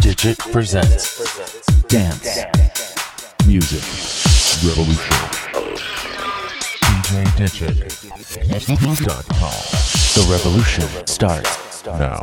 Digit presents Dance. Music. Revolution. DJ Digit.com. The revolution starts now.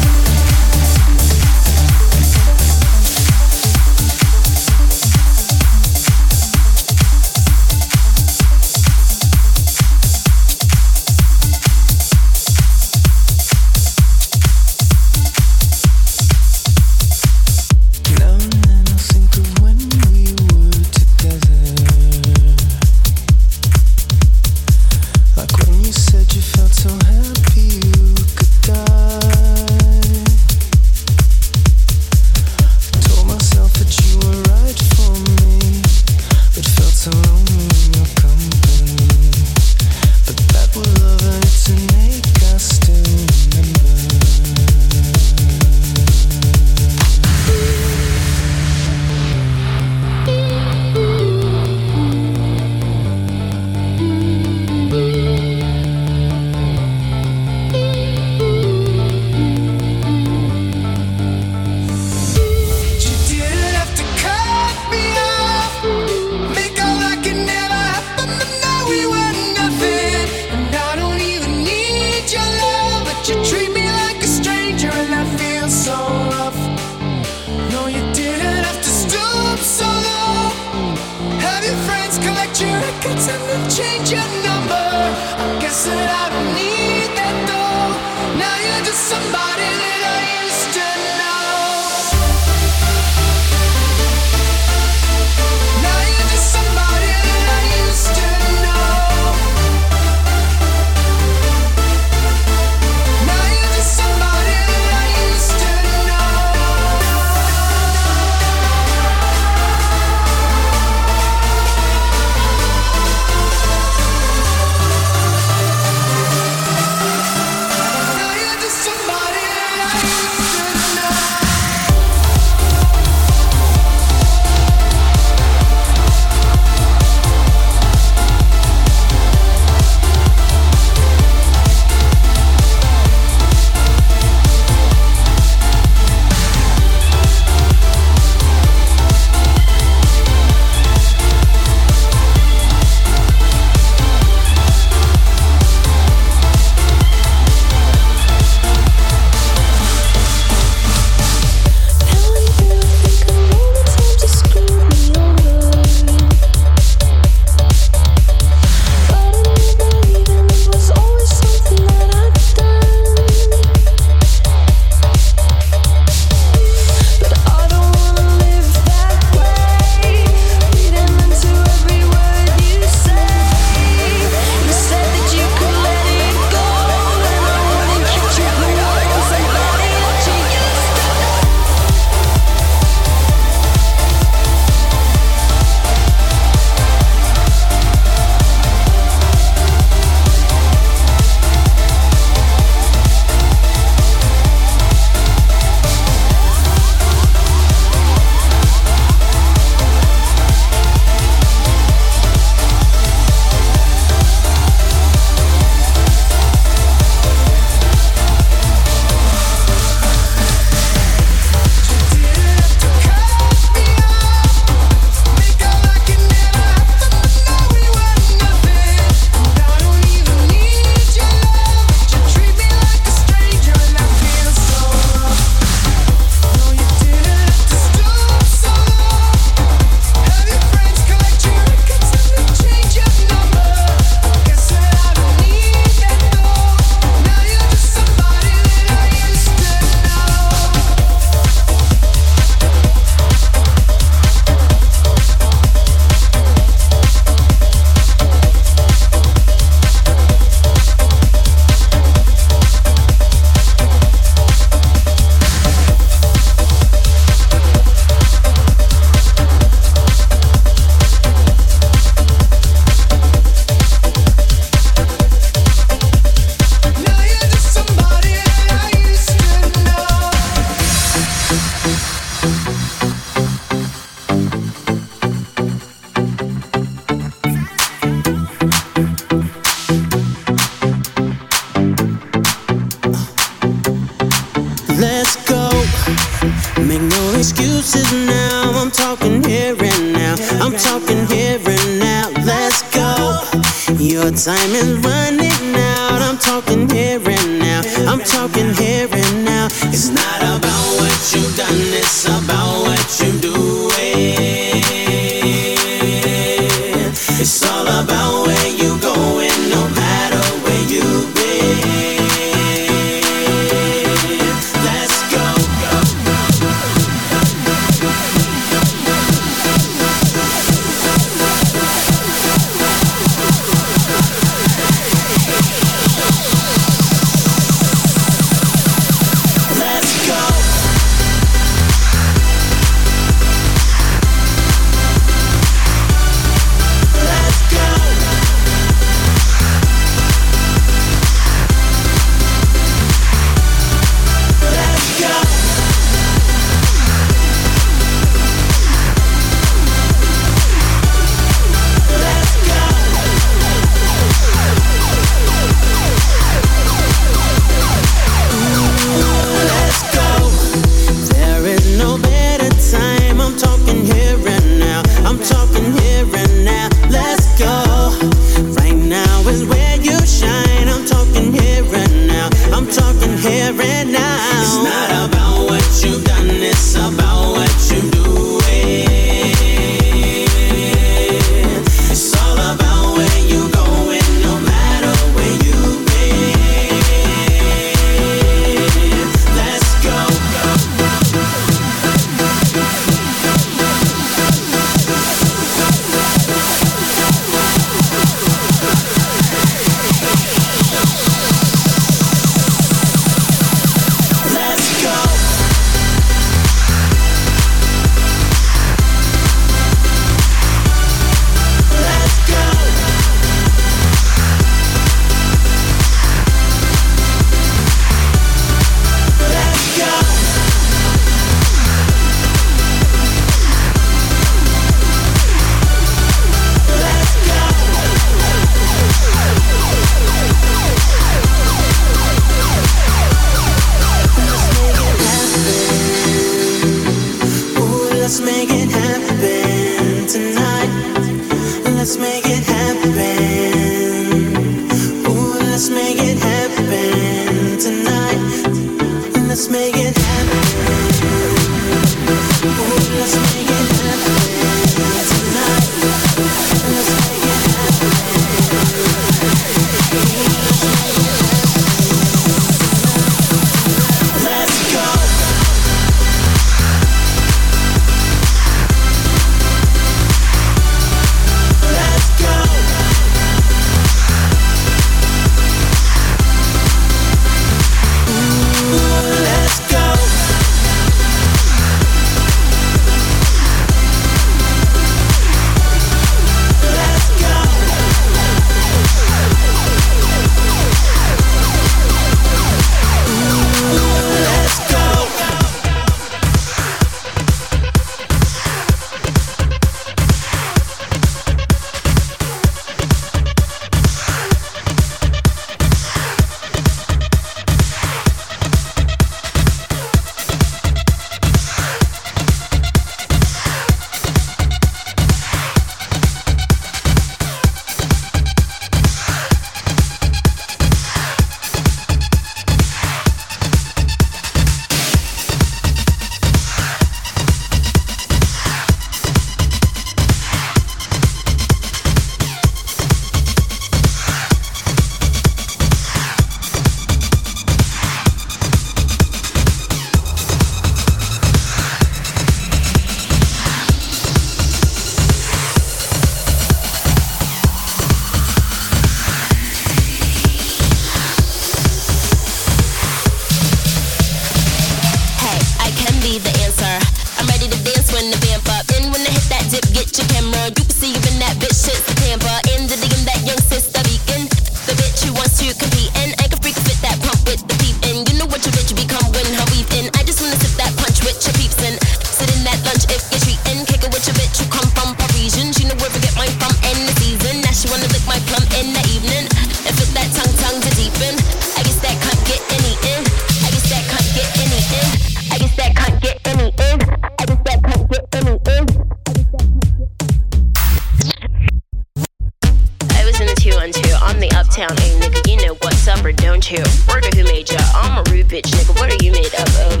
Uptown A nigga, you know what's up or don't you? Word of who made ya? I'm a rude bitch nigga, what are you made up of?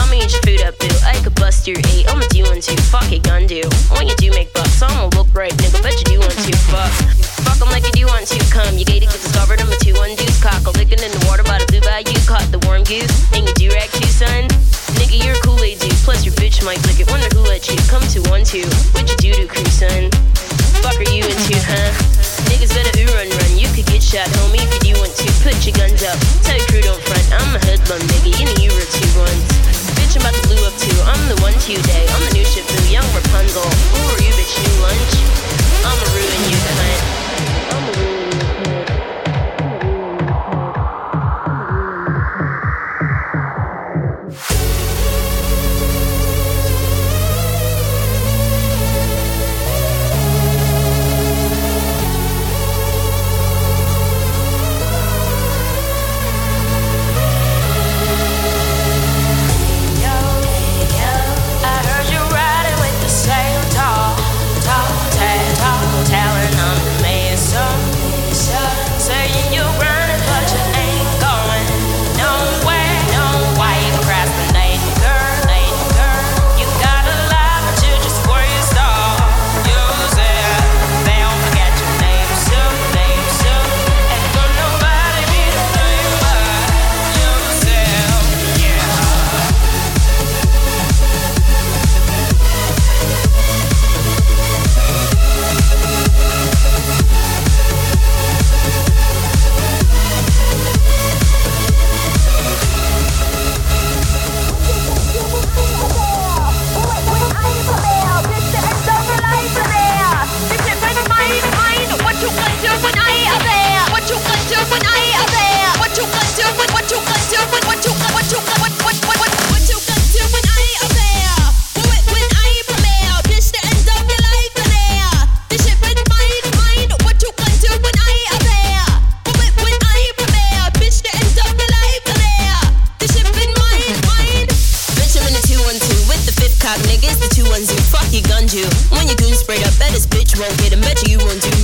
I'ma eat your food up, boo, I could bust your eight, I'ma do one two, fuck it, gun do. When you do make bucks, I'ma look right, nigga, bet you do want to, fuck. Fuck 'em like you do want to, come, you gated, get discovered, I'm a two one deuce, cock, a licking in the water by the blue bayou, caught the warm goose, and you do rag too, son? Nigga, you're a Kool-Aid dude, plus your bitch might lick it, wonder who let you come to one two, what you do to crew, son? Fuck are you into, huh? Niggas better ooh run run. You could get shot, homie, if you want to. Put your guns up. Tell your crew don't front. I'm a hoodlum, nigga. You know you were two ones. Bitch, I'm about to blue up too. I'm the one today. I'm the new boo, young Rapunzel. Who are you, bitch? New lunch? I'ma ruin you, cunt.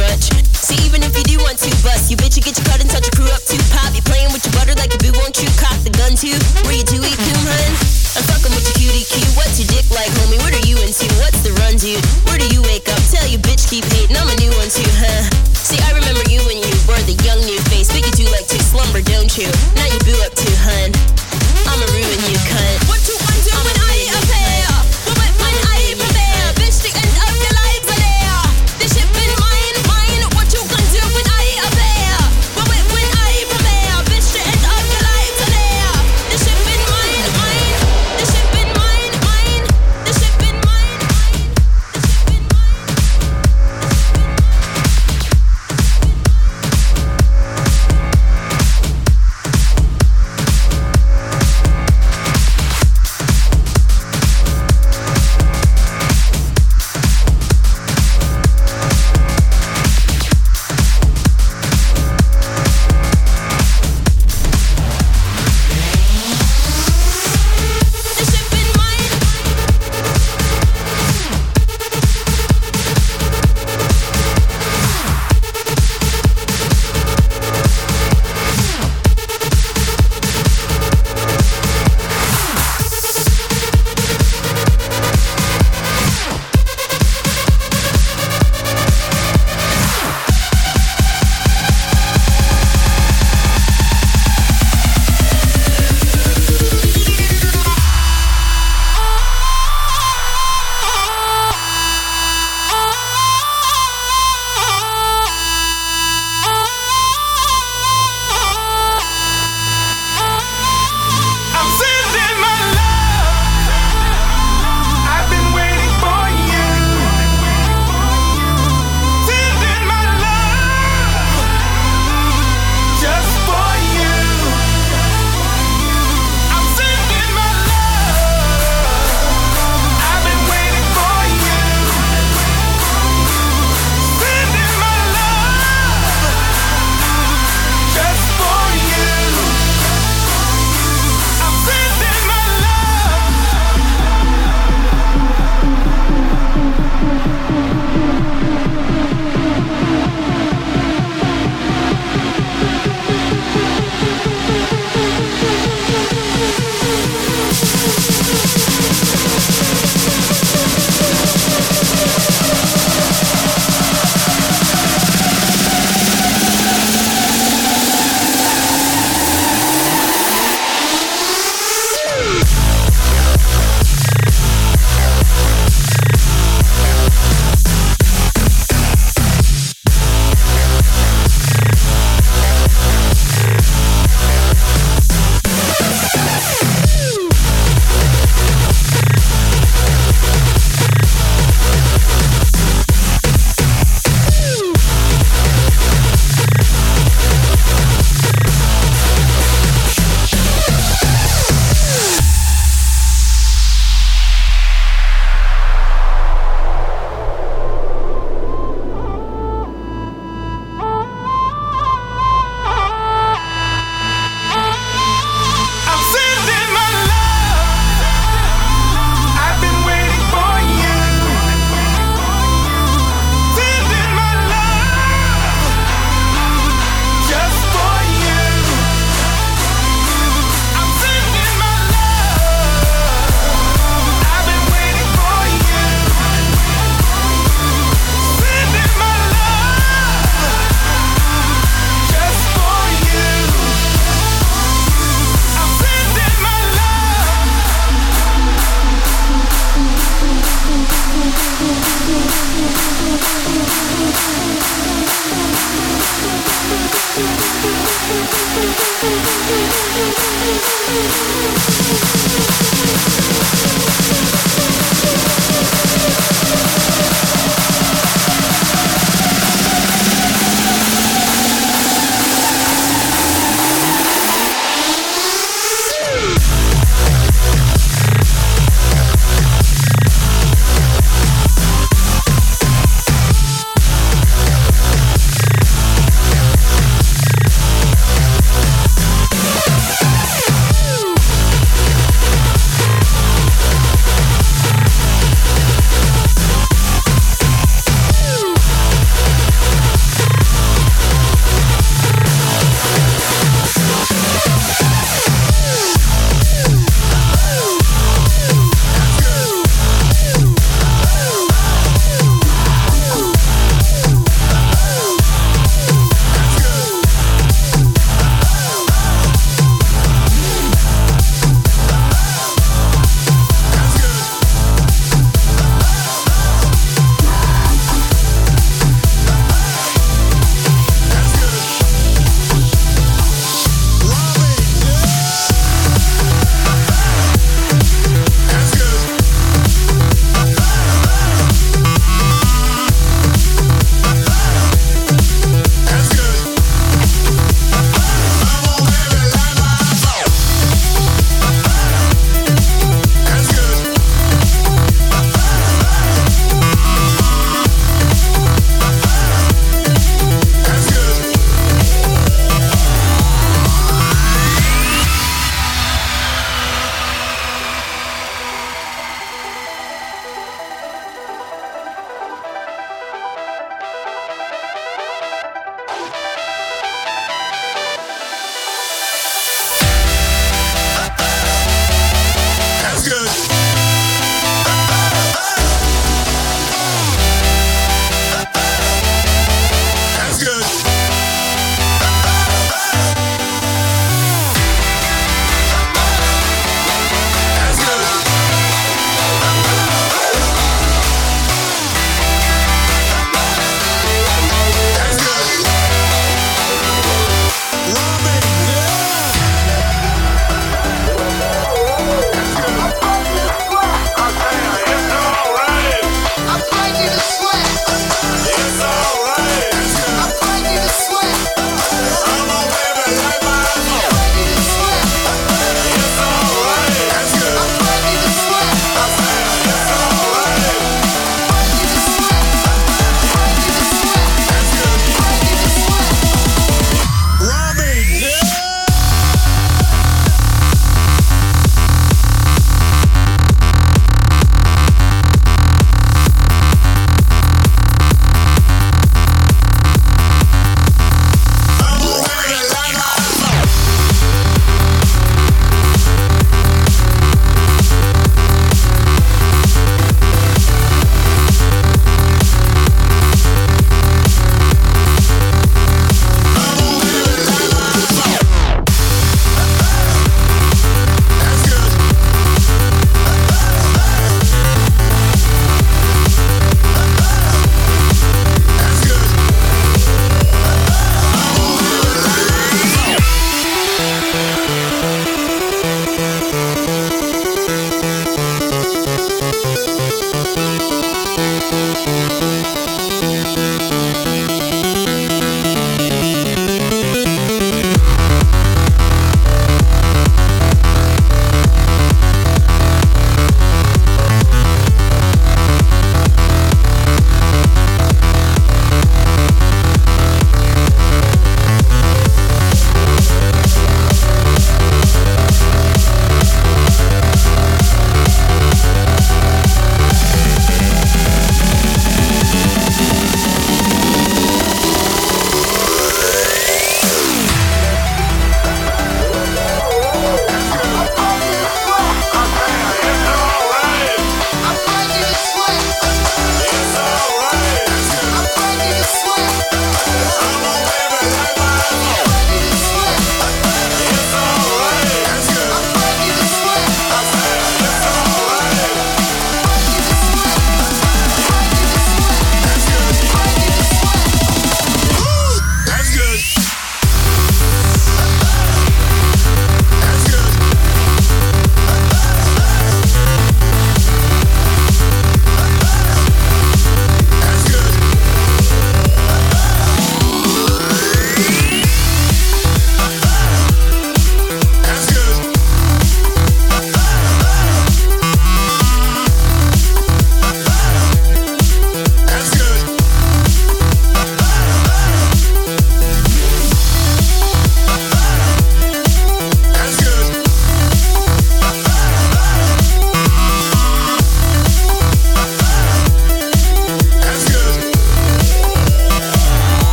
Much. See, even if you do want to bust, you bitch, you get your cut and touch your crew up too. Pop, you playing with your butter like a boo, won't you cock the gun too? Where you do eat coom, hun? I'm fucking with your cutie Q. What's your dick like, homie? What are you into? What's the run, dude? Where do you wake up? Tell you bitch keep hating. I'm a new one too, huh? See, I remember you when you were the young new face, but you do like to slumber, don't you? Now you boo up too, hun. I'ma ruin you, cunt.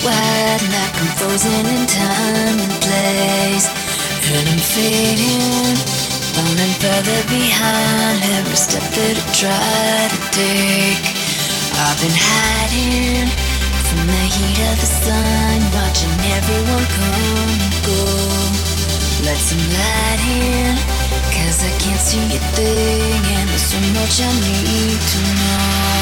In like I'm frozen in time and place. And I'm fading, falling further behind every step that I try to take. I've been hiding from the heat of the sun, watching everyone come and go. Let some light in, cause I can't see a thing, and there's so much I need to know.